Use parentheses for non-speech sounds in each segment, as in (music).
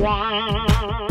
Welcome.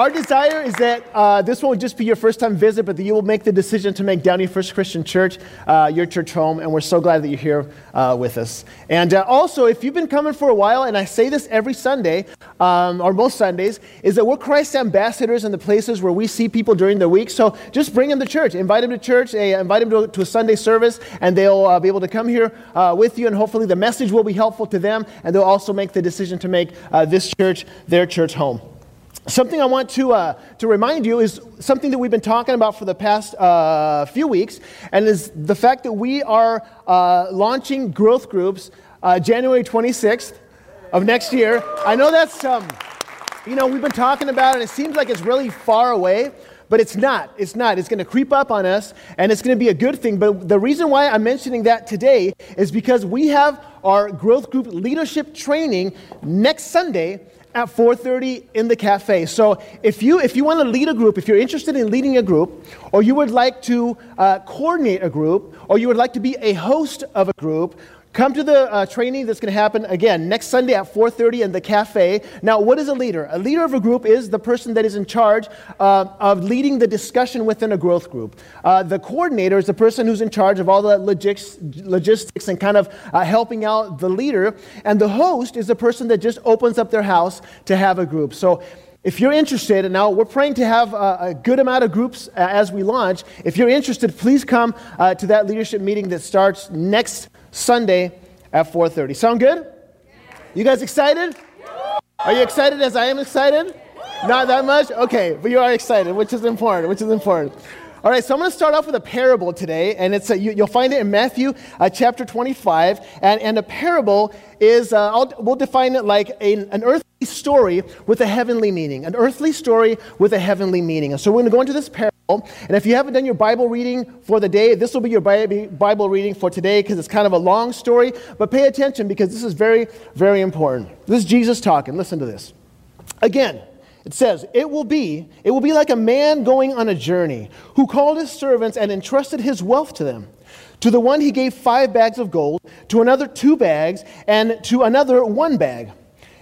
Our desire is that uh, this won't just be your first time visit, but that you will make the decision to make Downey First Christian Church uh, your church home. And we're so glad that you're here uh, with us. And uh, also, if you've been coming for a while, and I say this every Sunday, um, or most Sundays, is that we're Christ ambassadors in the places where we see people during the week. So just bring them to church. Invite them to church, uh, invite them to, to, a Sunday service, and they'll uh, be able to come here with you. And hopefully, the message will be helpful to them, and they'll also make the decision to make this church their church home. Something I want to, uh, to remind you is something that we've been talking about for the past uh, few weeks, and is the fact that we are uh, launching growth groups uh, January 26th of next year. I know that's, um, you know, we've been talking about it, and it seems like it's really far away, but it's not. It's not. It's going to creep up on us, and it's going to be a good thing. But the reason why I'm mentioning that today is because we have our growth group leadership training next Sunday at 4.30 in the cafe. So if you if you want to lead a group if you're interested in leading a group or you would like to uh, coordinate a group or you would like to be a host of a group Come to the uh, training that's going to happen again next Sunday at 4:30 in the cafe. Now, what is a leader? A leader of a group is the person that is in charge uh, of leading the discussion within a growth group. Uh, the coordinator is the person who's in charge of all the logistics and kind of uh, helping out the leader, and the host is the person that just opens up their house to have a group. So. If you're interested, and now we're praying to have a, good amount of groups uh, as we launch. If you're interested, please come uh, to that leadership meeting that starts next Sunday at 4:30. Sound good? You guys excited? Are you excited as I am excited? Not that much? Okay, but you are excited, which is important, which is important. All right, so I'm going to start off with a parable today, and it's a, you, will find it in Matthew uh, chapter 25. And, and a parable is, uh, we'll define it like a, an earthly story with a heavenly meaning, an earthly story with a heavenly meaning. And so we're going to go into this parable. And if you haven't done your Bible reading for the day, this will be your Bible reading for today because it's kind of a long story. But pay attention because this is very, very important. This is Jesus talking. Listen to this. Again, it says, It will be, it will be like a man going on a journey who called his servants and entrusted his wealth to them. To the one he gave five bags of gold, to another two bags, and to another one bag,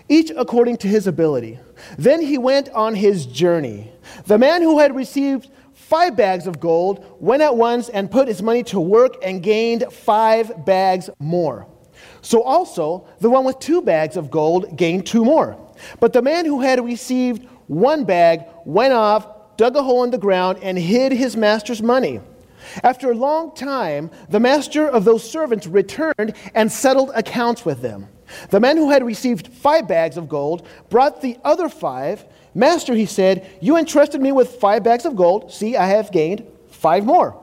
each according to his ability. Then he went on his journey. The man who had received five bags of gold went at once and put his money to work and gained five bags more. So also, the one with two bags of gold gained two more. But the man who had received one bag went off, dug a hole in the ground, and hid his master's money. After a long time, the master of those servants returned and settled accounts with them. The man who had received five bags of gold brought the other five. Master, he said, You entrusted me with five bags of gold. See, I have gained five more.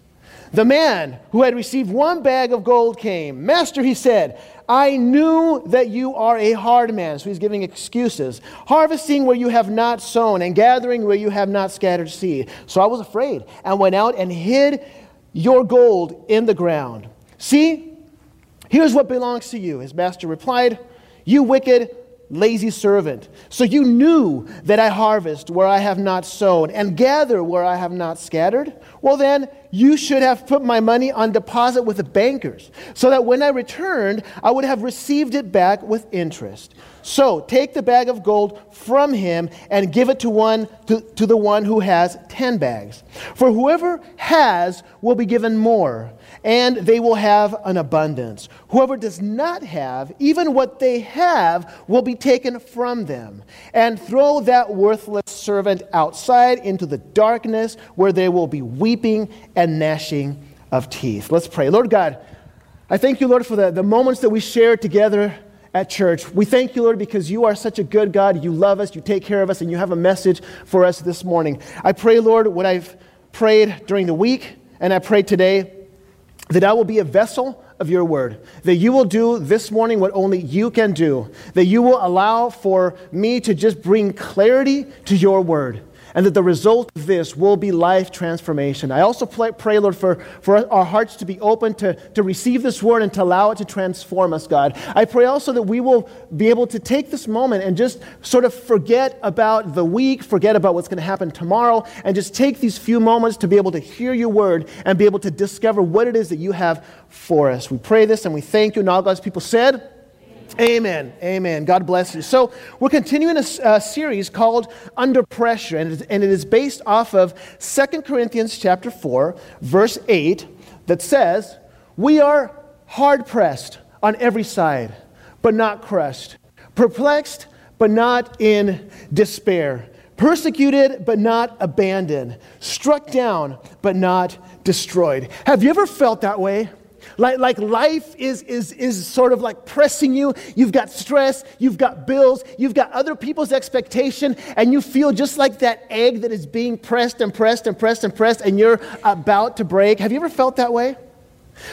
The man who had received one bag of gold came. Master, he said, I knew that you are a hard man. So he's giving excuses. Harvesting where you have not sown and gathering where you have not scattered seed. So I was afraid and went out and hid your gold in the ground. See, here's what belongs to you. His master replied, You wicked lazy servant. So you knew that I harvest where I have not sown and gather where I have not scattered. Well, then, You should have put my money on deposit with the bankers, so that when I returned, I would have received it back with interest. So take the bag of gold from him and give it to one to, to the one who has ten bags. For whoever has will be given more, and they will have an abundance. Whoever does not have, even what they have will be taken from them. And throw that worthless servant outside into the darkness where there will be weeping and gnashing of teeth. Let's pray. Lord God, I thank you, Lord, for the, the moments that we share together at church. We thank you, Lord, because you are such a good God. You love us, you take care of us, and you have a message for us this morning. I pray, Lord, what I've prayed during the week, and I pray today, that I will be a vessel of your word. That you will do this morning what only you can do. That you will allow for me to just bring clarity to your word and that the result of this will be life transformation. I also pray, Lord, for, for our hearts to be open to, to receive this word and to allow it to transform us, God. I pray also that we will be able to take this moment and just sort of forget about the week, forget about what's going to happen tomorrow, and just take these few moments to be able to hear your word and be able to discover what it is that you have for us. We pray this and we thank you. And all God's people said, Amen. Amen. God bless you. So, we're continuing a, a series called Under Pressure, and and it is based off of 2 Corinthians chapter 4, verse 8, that says, We are hard pressed on every side, but not crushed, perplexed, but not in despair, persecuted, but not abandoned, struck down, but not destroyed. Have you ever felt that way? Like, like life is, is, is sort of like pressing you. You've got stress, you've got bills, you've got other people's expectation, and you feel just like that egg that is being pressed and pressed and pressed and pressed, and you're about to break. Have you ever felt that way?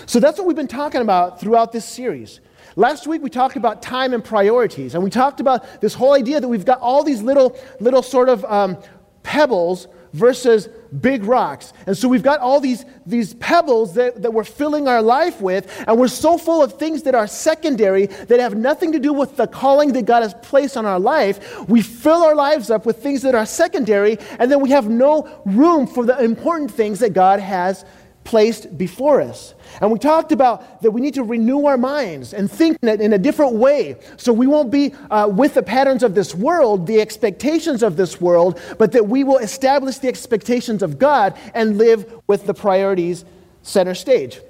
So that's what we've been talking about throughout this series. Last week we talked about time and priorities, and we talked about this whole idea that we've got all these little, little sort of um, pebbles versus big rocks. And so we've got all these, these pebbles that, that we're filling our life with, and we're so full of things that are secondary that have nothing to do with the calling that God has placed on our life. We fill our lives up with things that are secondary, and then we have no room for the important things that God has placed before us. And we talked about that we need to renew our minds and think in a different way so we won't be uh, with the patterns of this world, the expectations of this world, but that we will establish the expectations of God and live with the priorities center stage.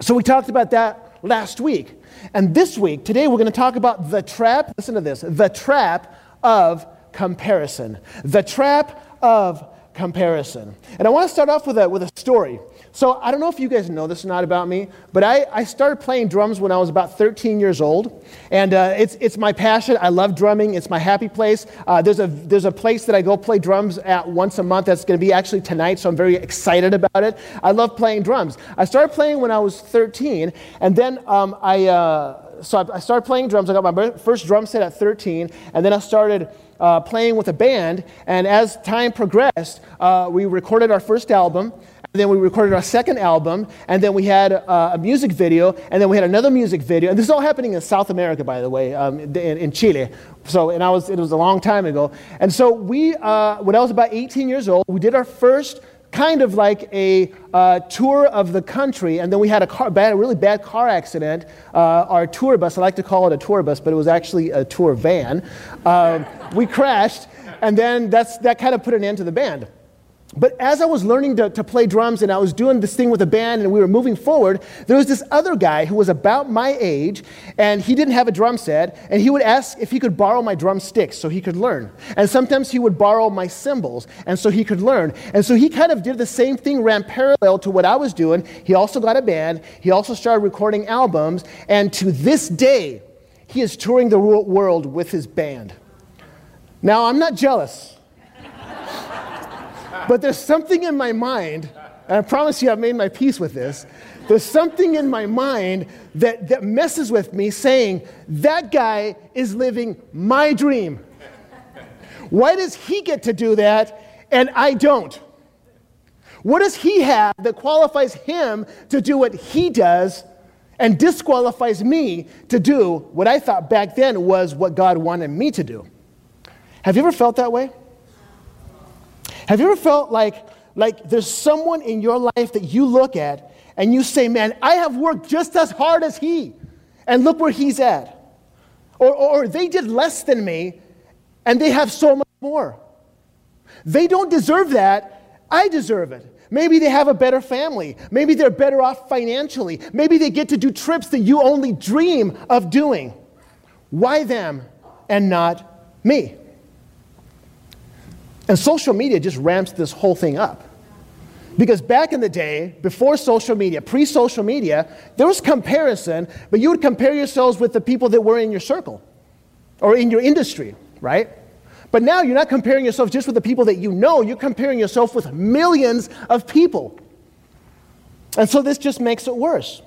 So we talked about that last week. And this week, today, we're going to talk about the trap, listen to this, the trap of comparison. The trap of comparison. And I want to start off with a, with a story. So I don't know if you guys know this or not about me, but I, I started playing drums when I was about 13 years old. And uh, it's, it's my passion. I love drumming. It's my happy place. Uh, there's, a, there's a place that I go play drums at once a month that's going to be actually tonight, so I'm very excited about it. I love playing drums. I started playing when I was 13, and then um, I, uh, so I, I started playing drums. I got my first drum set at 13, and then I started uh, playing with a band. And as time progressed, uh, we recorded our first album. And then we recorded our second album, and then we had uh, a music video, and then we had another music video. And this is all happening in South America, by the way, um, in, in, Chile. So, and I was, it was a long time ago. And so we, uh, when I was about 18 years old, we did our first kind of like a uh, tour of the country, and then we had a, car, bad, a really bad car accident. Uh, our tour bus, I like to call it a tour bus, but it was actually a tour van. Uh, we crashed, and then that's, that kind of put an end to the band. But as I was learning to, to, play drums and I was doing this thing with a band and we were moving forward, there was this other guy who was about my age and he didn't have a drum set and he would ask if he could borrow my drumsticks so he could learn. And sometimes he would borrow my cymbals and so he could learn. And so he kind of did the same thing, ran parallel to what I was doing. He also got a band, he also started recording albums, and to this day, he is touring the world with his band. Now, I'm not jealous. But there's something in my mind, and I promise you I've made my peace with this. There's something in my mind that, that messes with me saying, that guy is living my dream. Why does he get to do that and I don't? What does he have that qualifies him to do what he does and disqualifies me to do what I thought back then was what God wanted me to do? Have you ever felt that way? Have you ever felt like, like there's someone in your life that you look at and you say, man, I have worked just as hard as he, and look where he's at. Or, or they did less than me, and they have so much more. They don't deserve that. I deserve it. Maybe they have a better family. Maybe they're better off financially. Maybe they get to do trips that you only dream of doing. Why them and not me? And social media just ramps this whole thing up. Because back in the day, before social media, pre social media, there was comparison, but you would compare yourselves with the people that were in your circle or in your industry, right? But now you're not comparing yourself just with the people that you know, you're comparing yourself with millions of people. And so this just makes it worse.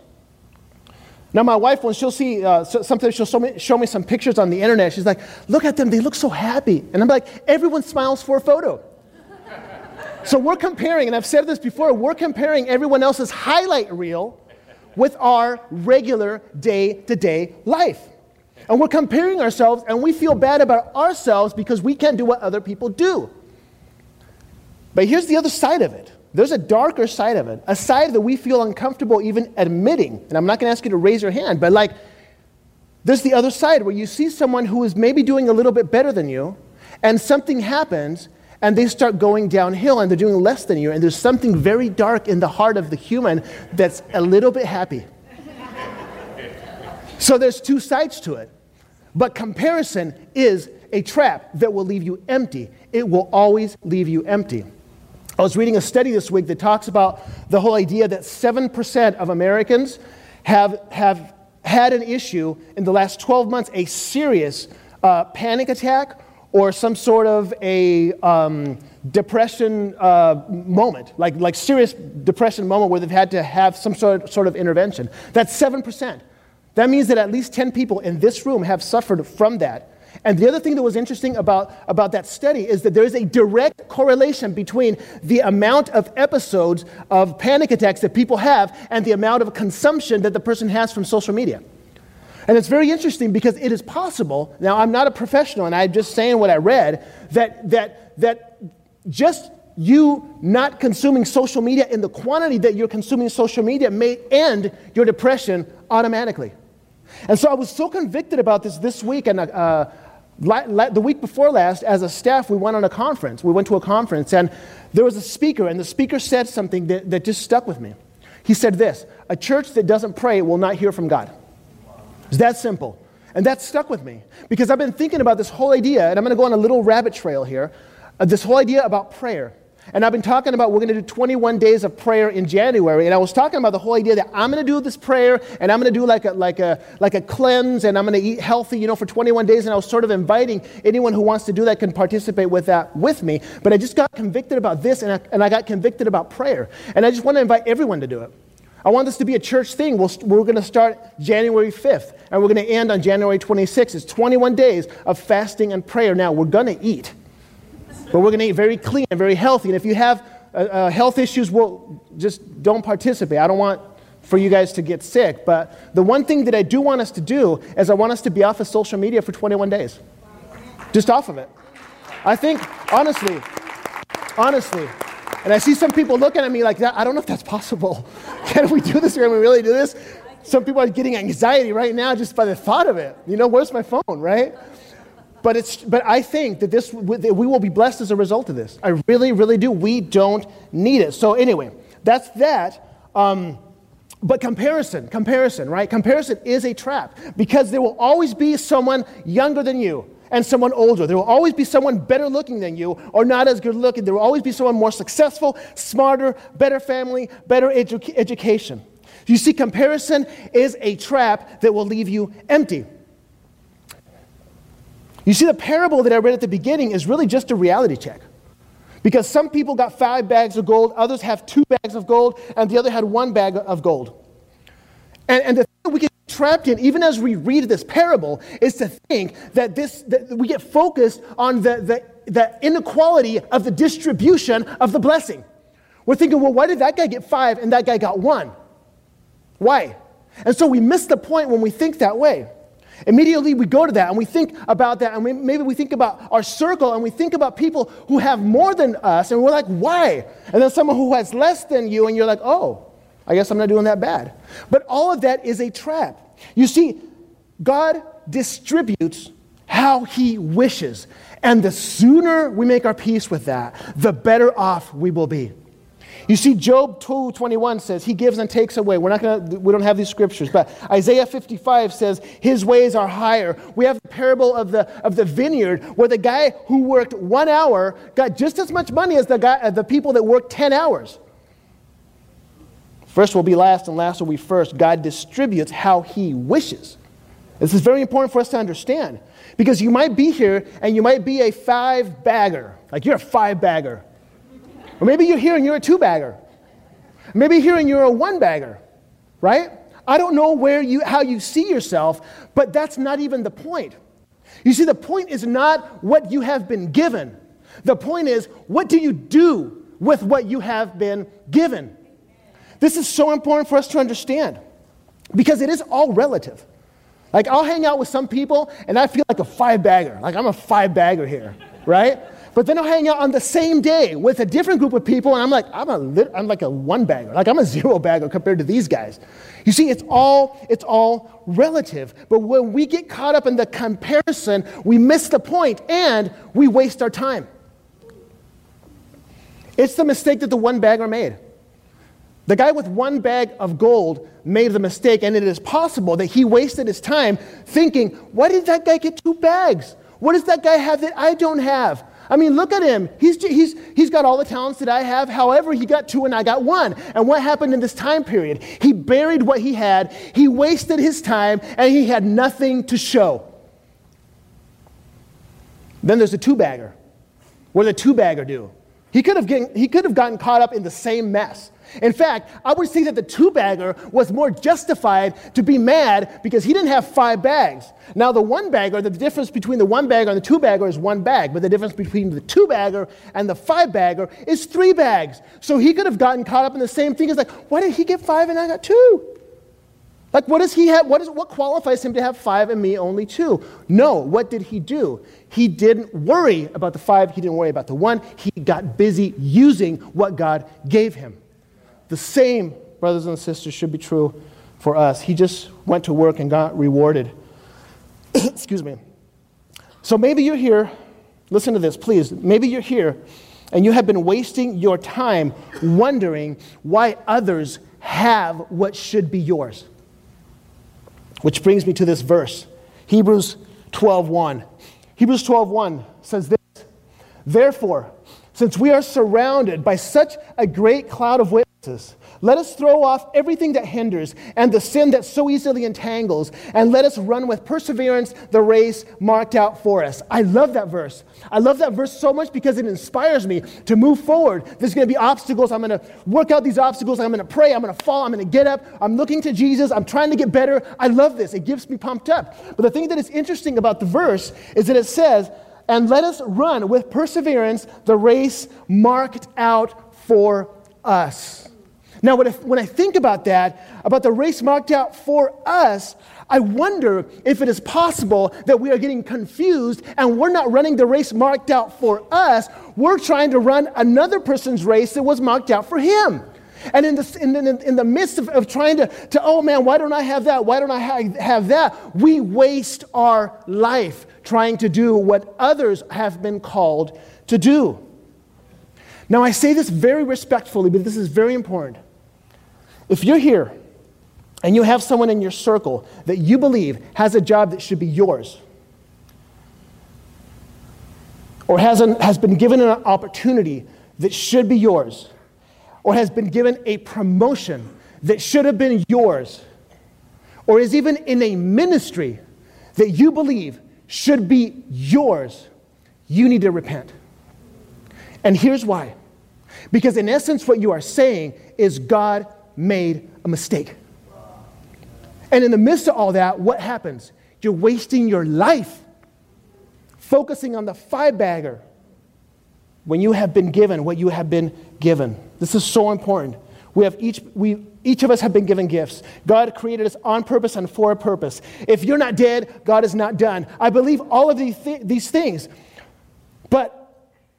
Now, my wife, when she'll see, uh, sometimes she'll show me, show me some pictures on the internet, she's like, look at them, they look so happy. And I'm like, everyone smiles for a photo. so we're comparing, and I've said this before, we're comparing everyone else's highlight reel with our regular day to day life. And we're comparing ourselves, and we feel bad about ourselves because we can't do what other people do. But here's the other side of it there's a darker side of it, a side that we feel uncomfortable even admitting. And I'm not going to ask you to raise your hand, but like, there's the other side where you see someone who is maybe doing a little bit better than you, and something happens, and they start going downhill and they're doing less than you, and there's something very dark in the heart of the human that's a little bit happy. (laughs) so there's two sides to it. But comparison is a trap that will leave you empty. It will always leave you empty. I was reading a study this week that talks about the whole idea that 7% of Americans have, have had an issue in the last 12 months, a serious uh, panic attack or some sort of a um, depression uh, moment, like, like serious depression moment where they've had to have some sort, sort of intervention. That's 7%. That means that at least 10 people in this room have suffered from that. And the other thing that was interesting about, about that study is that there is a direct correlation between the amount of episodes of panic attacks that people have and the amount of consumption that the person has from social media. And it's very interesting because it is possible, now I'm not a professional and I'm just saying what I read, that, that, that just you not consuming social media in the quantity that you're consuming social media may end your depression automatically. And so I was so convicted about this this week, and uh, the week before last, as a staff, we went on a conference. We went to a conference, and there was a speaker, and the speaker said something that, that just stuck with me. He said this A church that doesn't pray will not hear from God. It's that simple. And that stuck with me because I've been thinking about this whole idea, and I'm going to go on a little rabbit trail here. Uh, this whole idea about prayer. And I've been talking about we're going to do 21 days of prayer in January. And I was talking about the whole idea that I'm going to do this prayer and I'm going to do like a, like, a, like a cleanse and I'm going to eat healthy, you know, for 21 days. And I was sort of inviting anyone who wants to do that can participate with that with me. But I just got convicted about this and I, and I got convicted about prayer. And I just want to invite everyone to do it. I want this to be a church thing. we we are going to start January 5th and we're going to end on January 26th. It's 21 days of fasting and prayer. Now, we're going to eat. But we're going to eat very clean and very healthy. And if you have uh, uh, health issues, well, just don't participate. I don't want for you guys to get sick. But the one thing that I do want us to do is I want us to be off of social media for 21 days. Just off of it. I think, honestly, honestly, and I see some people looking at me like that. I don't know if that's possible. (laughs) Can we do this? Can we really do this? Some people are getting anxiety right now just by the thought of it. You know, where's my phone, right? But, it's, but I think that this, we will be blessed as a result of this. I really, really do. We don't need it. So, anyway, that's that. Um, but comparison, comparison, right? Comparison is a trap because there will always be someone younger than you and someone older. There will always be someone better looking than you or not as good looking. There will always be someone more successful, smarter, better family, better edu- education. You see, comparison is a trap that will leave you empty. You see, the parable that I read at the beginning is really just a reality check. Because some people got five bags of gold, others have two bags of gold, and the other had one bag of gold. And, and the thing that we get trapped in, even as we read this parable, is to think that, this, that we get focused on the, the, the inequality of the distribution of the blessing. We're thinking, well, why did that guy get five and that guy got one? Why? And so we miss the point when we think that way. Immediately we go to that and we think about that, and we, maybe we think about our circle and we think about people who have more than us, and we're like, why? And then someone who has less than you, and you're like, oh, I guess I'm not doing that bad. But all of that is a trap. You see, God distributes how He wishes. And the sooner we make our peace with that, the better off we will be. You see, Job 2:21 says he gives and takes away. We're not gonna, we don't have these scriptures, but Isaiah 55 says his ways are higher. We have the parable of the, of the vineyard where the guy who worked one hour got just as much money as the, guy, uh, the people that worked 10 hours. First will be last, and last will be first. God distributes how he wishes. This is very important for us to understand because you might be here and you might be a five bagger. Like you're a five bagger. Or maybe you're here and you're a two bagger. Maybe here and you're a one bagger, right? I don't know where you, how you see yourself, but that's not even the point. You see, the point is not what you have been given. The point is, what do you do with what you have been given? This is so important for us to understand because it is all relative. Like, I'll hang out with some people and I feel like a five bagger. Like, I'm a five bagger here, right? But then I'll hang out on the same day with a different group of people, and I'm like, I'm, a, I'm like a one bagger. Like I'm a (laughs) zero bagger compared to these guys. You see, it's all, it's all relative. But when we get caught up in the comparison, we miss the point and we waste our time. It's the mistake that the one bagger made. The guy with one bag of gold made the mistake, and it is possible that he wasted his time thinking, why did that guy get two bags? What does that guy have that I don't have? I mean, look at him. He's, he's, he's got all the talents that I have. However, he got two and I got one. And what happened in this time period? He buried what he had, he wasted his time, and he had nothing to show. Then there's the two bagger. What did the two bagger do? He could, have he could have gotten caught up in the same mess. In fact, I would say that the two bagger was more justified to be mad because he didn't have five bags. Now, the one bagger, the difference between the one bagger and the two bagger is one bag, but the difference between the two bagger and the five bagger is three bags. So he could have gotten caught up in the same thing. It's like, why did he get five and I got two? Like, what does he have? What, is, what qualifies him to have five and me only two? No, what did he do? He didn't worry about the five, he didn't worry about the one. He got busy using what God gave him. The same, brothers and sisters, should be true for us. He just went to work and got rewarded. (coughs) Excuse me. So maybe you're here, listen to this, please. Maybe you're here and you have been wasting your time wondering why others have what should be yours. Which brings me to this verse, Hebrews 12:1. Hebrews 12:1 says this: Therefore, since we are surrounded by such a great cloud of witnesses, let us throw off everything that hinders and the sin that so easily entangles, and let us run with perseverance the race marked out for us. I love that verse. I love that verse so much because it inspires me to move forward. There's going to be obstacles. I'm going to work out these obstacles. I'm going to pray. I'm going to fall. I'm going to get up. I'm looking to Jesus. I'm trying to get better. I love this. It gives me pumped up. But the thing that is interesting about the verse is that it says, and let us run with perseverance the race marked out for us. Now, when I, think about that, about the race marked out for us, I wonder if it is possible that we are getting confused and we're not running the race marked out for us. We're trying to run another person's race that was marked out for him. And in the, in, in, in the midst of, of trying to, to, oh man, why don't I have that? Why don't I ha- have that? We waste our life trying to do what others have been called to do. Now, I say this very respectfully, but this is very important. If you're here and you have someone in your circle that you believe has a job that should be yours, or has, an, has been given an opportunity that should be yours, or has been given a promotion that should have been yours, or is even in a ministry that you believe should be yours, you need to repent. And here's why. Because in essence, what you are saying is God made a mistake. And in the midst of all that, what happens? You're wasting your life focusing on the five bagger when you have been given what you have been given. This is so important. We have each, we, each of us have been given gifts. God created us on purpose and for a purpose. If you're not dead, God is not done. I believe all of these, th- these things. But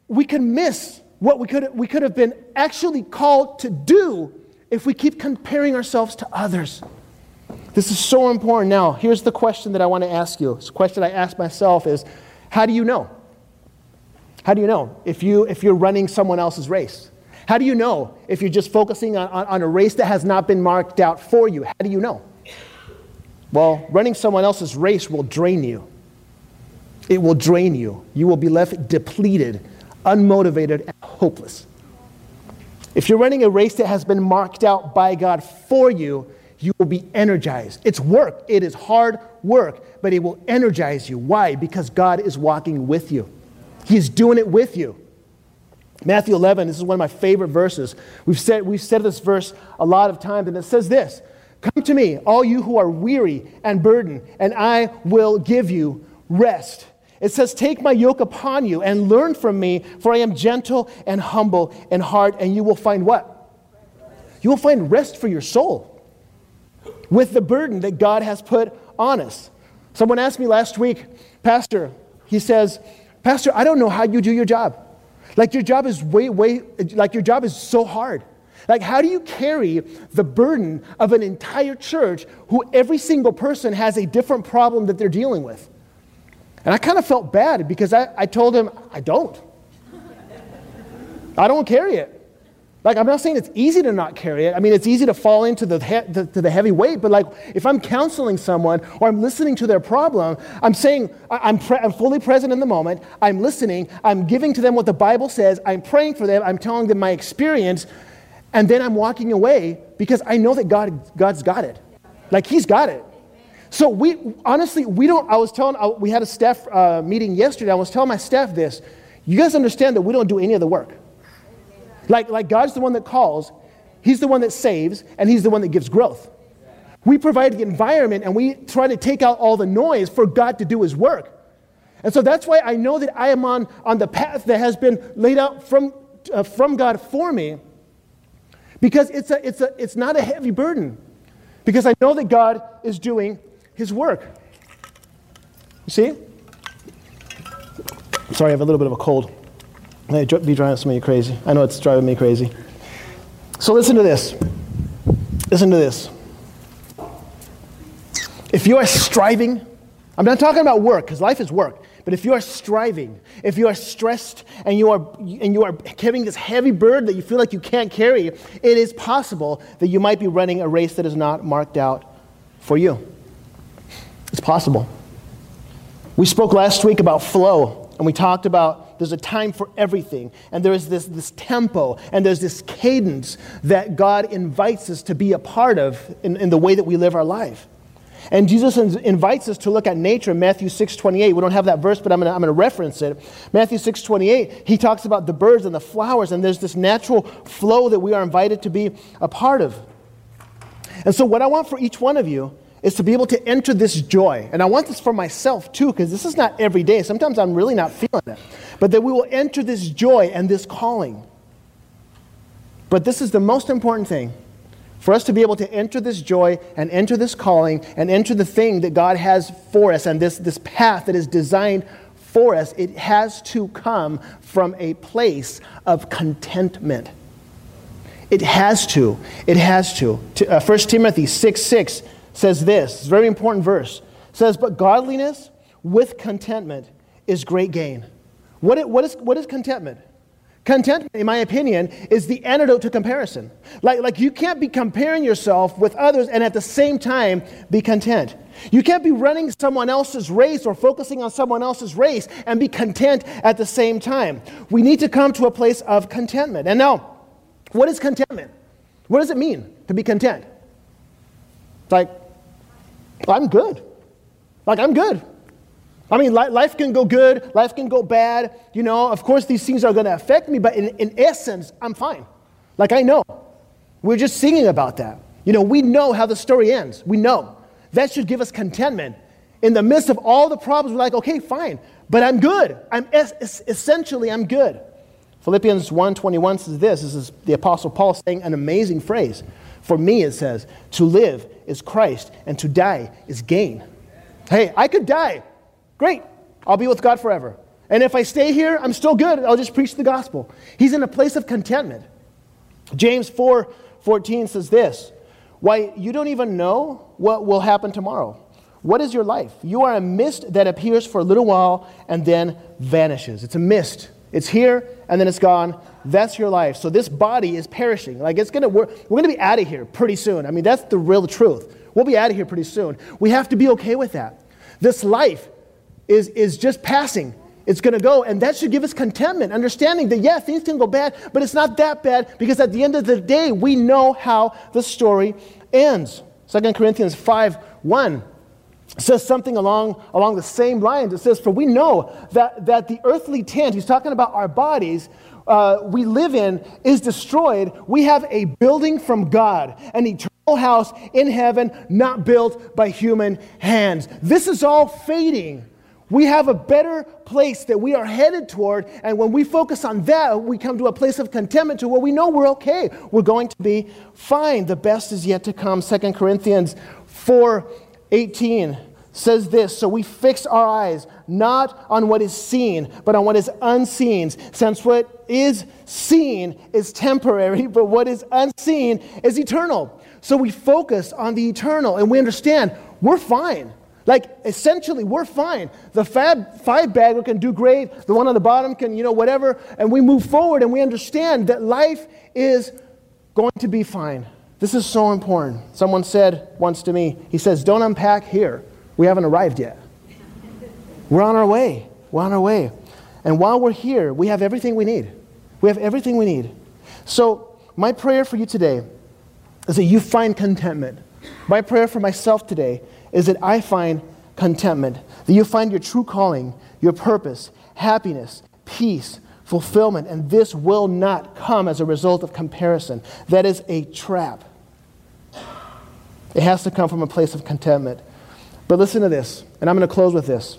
we can miss what we could, we could have been actually called to do if we keep comparing ourselves to others. This is so important. Now, here's the question that I want to ask you. This question I ask myself is how do you know? How do you know if, you, if you're running someone else's race? How do you know if you're just focusing on, on, on, a race that has not been marked out for you? How do you know? Well, running someone else's race will drain you. It will drain you. You will be left depleted, unmotivated, and hopeless. If you're running a race that has been marked out by God for you, you will be energized. It's work, it is hard work, but it will energize you. Why? Because God is walking with you, He is doing it with you. Matthew 11, this is one of my favorite verses. We've said, we've said this verse a lot of times, and it says this Come to me, all you who are weary and burdened, and I will give you rest. It says, Take my yoke upon you and learn from me, for I am gentle and humble in heart, and you will find what? You will find rest for your soul with the burden that God has put on us. Someone asked me last week, Pastor, he says, Pastor, I don't know how you do your job. Like your job is way, way, like your job is so hard. Like, how do you carry the burden of an entire church who every single person has a different problem that they're dealing with? And I kind of felt bad because I, I told him, I don't. I don't carry it. Like, I'm not saying it's easy to not carry it. I mean, it's easy to fall into the, he- the, to the heavy weight, but like, if I'm counseling someone or I'm listening to their problem, I'm saying, I'm, pre- I'm fully present in the moment, I'm listening, I'm giving to them what the Bible says, I'm praying for them, I'm telling them my experience, and then I'm walking away because I know that God, God's got it. Like, He's got it. So we honestly, we don't. I was telling, uh, we had a staff uh, meeting yesterday. I was telling my staff this. You guys understand that we don't do any of the work. Like, like God's the one that calls, He's the one that saves, and He's the one that gives growth. We provide the environment and we try to take out all the noise for God to do His work. And so that's why I know that I am on, on the path that has been laid out from, uh, from God for me, because it's, a, it's, a, it's not a heavy burden. Because I know that God is doing his work. You see? Sorry, I have a little bit of a cold. May be driving some of you crazy. I know it's driving me crazy. So listen to this. Listen to this. If you are striving, I'm not talking about work because life is work. But if you are striving, if you are stressed and you are, and you are carrying this heavy burden that you feel like you can't carry, it is possible that you might be running a race that is not marked out for you. It's possible. We spoke last week about flow, and we talked about there's a time for everything, and there is this, this tempo, and there's this cadence that God invites us to be a part of in, in the way that we live our life. And Jesus invites us to look at nature in Matthew 6 28. We don't have that verse, but I'm going to reference it. Matthew 6 28, he talks about the birds and the flowers, and there's this natural flow that we are invited to be a part of. And so, what I want for each one of you is to be able to enter this joy. And I want this for myself too, because this is not every day. Sometimes I'm really not feeling it. But that we will enter this joy and this calling. But this is the most important thing for us to be able to enter this joy and enter this calling and enter the thing that God has for us and this, this path that is designed for us, it has to come from a place of contentment. It has to. It has to. uh, 1 Timothy 6 6 says this, it's a very important verse. It says, But godliness with contentment is great gain. What, what, is, what is contentment? Contentment, in my opinion, is the antidote to comparison. Like, like you can't be comparing yourself with others and at the same time be content. You can't be running someone else's race or focusing on someone else's race and be content at the same time. We need to come to a place of contentment. And now, what is contentment? What does it mean to be content? Like, I'm good. Like, I'm good. I mean, life can go good, life can go bad. You know, of course, these things are going to affect me, but in, in essence, I'm fine. Like, I know. We're just singing about that. You know, we know how the story ends. We know. That should give us contentment. In the midst of all the problems, we're like, okay, fine, but I'm good. I'm es- essentially, I'm good. Philippians 1:21 says this. This is the apostle Paul saying an amazing phrase. For me it says, to live is Christ and to die is gain. Hey, I could die. Great. I'll be with God forever. And if I stay here, I'm still good. I'll just preach the gospel. He's in a place of contentment. James 4 14 says this Why, you don't even know what will happen tomorrow. What is your life? You are a mist that appears for a little while and then vanishes. It's a mist. It's here and then it's gone. That's your life. So this body is perishing. Like it's gonna we're, we're gonna be out of here pretty soon. I mean, that's the real truth. We'll be out of here pretty soon. We have to be okay with that. This life is, is just passing. It's going to go, and that should give us contentment, understanding that, yeah, things can go bad, but it's not that bad because at the end of the day, we know how the story ends. 2 Corinthians 5 1 says something along, along the same lines. It says, For we know that, that the earthly tent, he's talking about our bodies, uh, we live in is destroyed. We have a building from God, an eternal house in heaven, not built by human hands. This is all fading. We have a better place that we are headed toward, and when we focus on that, we come to a place of contentment to where we know we're okay. We're going to be fine. The best is yet to come. 2 Corinthians 4 18 says this So we fix our eyes not on what is seen, but on what is unseen, since what is seen is temporary, (laughs) but what is unseen is eternal. So we focus on the eternal and we understand we're fine. Like, essentially, we're fine. The fab, five bagger can do great. The one on the bottom can, you know, whatever. And we move forward and we understand that life is going to be fine. This is so important. Someone said once to me, he says, Don't unpack here. We haven't arrived yet. We're on our way. We're on our way. And while we're here, we have everything we need. We have everything we need. So, my prayer for you today is that you find contentment. My prayer for myself today is that I find contentment, that you find your true calling, your purpose, happiness, peace, fulfillment, and this will not come as a result of comparison. That is a trap. It has to come from a place of contentment. But listen to this, and I'm going to close with this.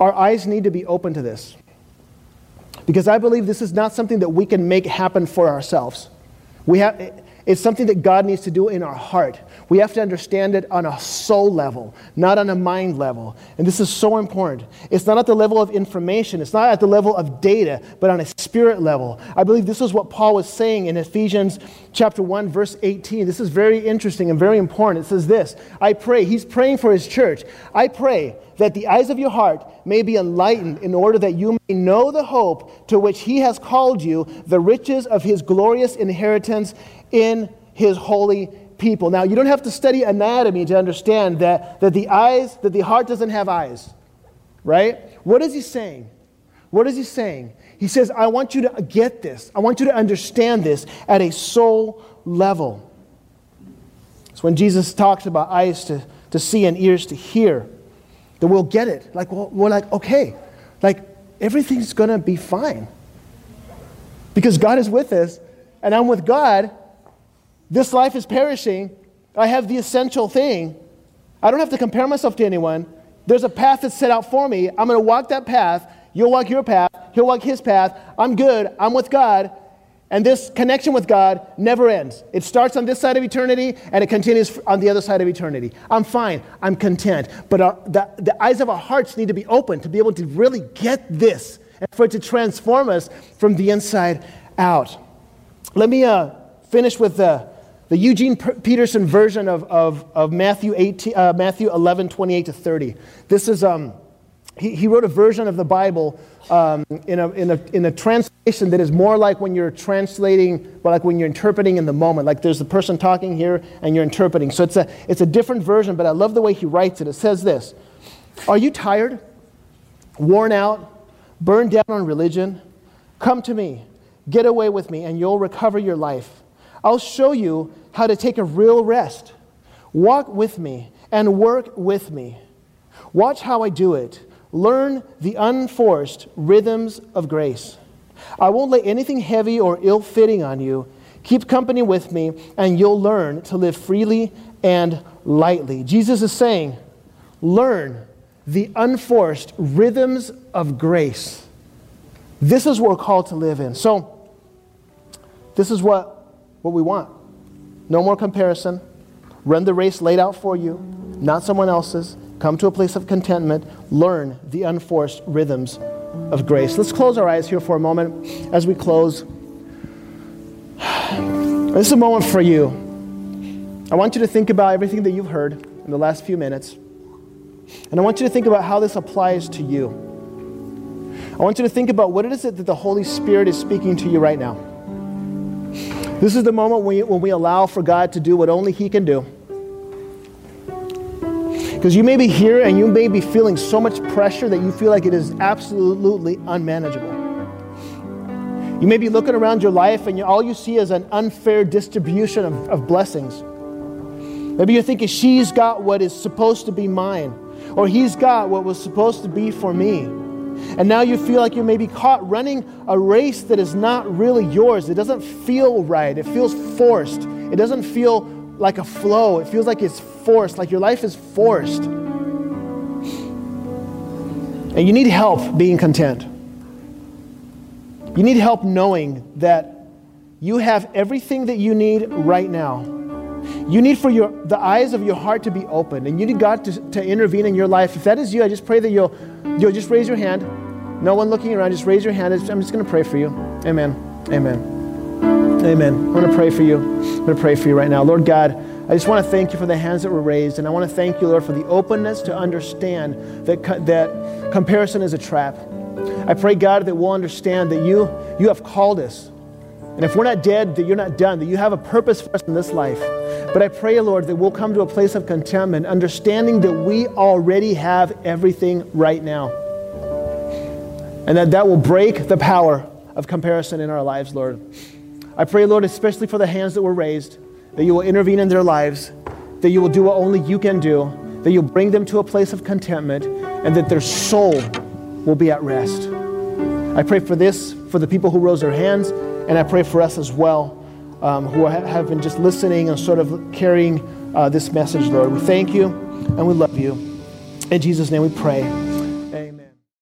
Our eyes need to be open to this. Because I believe this is not something that we can make happen for ourselves. We have, it's something that God needs to do in our heart. We have to understand it on a soul level, not on a mind level. And this is so important. It's not at the level of information, it's not at the level of data, but on a spirit level. I believe this is what Paul was saying in Ephesians chapter 1 verse 18. This is very interesting and very important. It says this, I pray, he's praying for his church. I pray that the eyes of your heart may be enlightened in order that you may know the hope to which he has called you, the riches of his glorious inheritance in his holy people. Now, you don't have to study anatomy to understand that, that the eyes, that the heart doesn't have eyes, right? What is he saying? What is he saying? He says, I want you to get this. I want you to understand this at a soul level. It's when Jesus talks about eyes to, to see and ears to hear that we'll get it. Like, well, we're like, okay, like everything's going to be fine. Because God is with us, and I'm with God, this life is perishing. I have the essential thing. I don't have to compare myself to anyone. There's a path that's set out for me. I'm going to walk that path. You'll walk your path. He'll walk his path. I'm good. I'm with God. And this connection with God never ends. It starts on this side of eternity and it continues on the other side of eternity. I'm fine. I'm content. But our, the, the eyes of our hearts need to be open to be able to really get this and for it to transform us from the inside out. Let me uh, finish with the the Eugene Peterson version of, of, of Matthew, 18, uh, Matthew 11, 28 to 30. This is, um, he, he wrote a version of the Bible um, in, a, in, a, in a translation that is more like when you're translating, well, like when you're interpreting in the moment. Like there's the person talking here and you're interpreting. So it's a, it's a different version, but I love the way he writes it. It says this Are you tired, worn out, burned down on religion? Come to me, get away with me, and you'll recover your life. I'll show you how to take a real rest. Walk with me and work with me. Watch how I do it. Learn the unforced rhythms of grace. I won't lay anything heavy or ill fitting on you. Keep company with me, and you'll learn to live freely and lightly. Jesus is saying, Learn the unforced rhythms of grace. This is what we're called to live in. So, this is what, what we want. No more comparison. Run the race laid out for you, not someone else's. Come to a place of contentment. Learn the unforced rhythms of grace. Let's close our eyes here for a moment as we close. (sighs) This is a moment for you. I want you to think about everything that you've heard in the last few minutes. And I want you to think about how this applies to you. I want you to think about what it is that the Holy Spirit is speaking to you right now. This is the moment when we, when we allow for God to do what only He can do. Because you may be here and you may be feeling so much pressure that you feel like it is absolutely unmanageable. You may be looking around your life and you, all you see is an unfair distribution of, of blessings. Maybe you're thinking, she's got what is supposed to be mine, or he's got what was supposed to be for me. And now you feel like you may be caught running a race that is not really yours. It doesn't feel right, it feels forced. It doesn't feel like a flow, it feels like it's forced, like your life is forced. And you need help being content. You need help knowing that you have everything that you need right now. You need for your, the eyes of your heart to be open, and you need God to, to intervene in your life. If that is you, I just pray that you'll, you'll just raise your hand. No one looking around, just raise your hand. I'm just going to pray for you. Amen. Amen. Amen. I'm going to pray for you. I'm going to pray for you right now. Lord God, I just want to thank you for the hands that were raised, and I want to thank you, Lord, for the openness to understand that, that comparison is a trap. I pray, God, that we'll understand that you, you have called us. And if we're not dead, that you're not done, that you have a purpose for us in this life. But I pray, Lord, that we'll come to a place of contentment, understanding that we already have everything right now. And that that will break the power of comparison in our lives, Lord. I pray, Lord, especially for the hands that were raised, that you will intervene in their lives, that you will do what only you can do, that you'll bring them to a place of contentment, and that their soul will be at rest. I pray for this, for the people who rose their hands, and I pray for us as well, um, who have been just listening and sort of carrying uh, this message, Lord. We thank you and we love you. In Jesus' name we pray.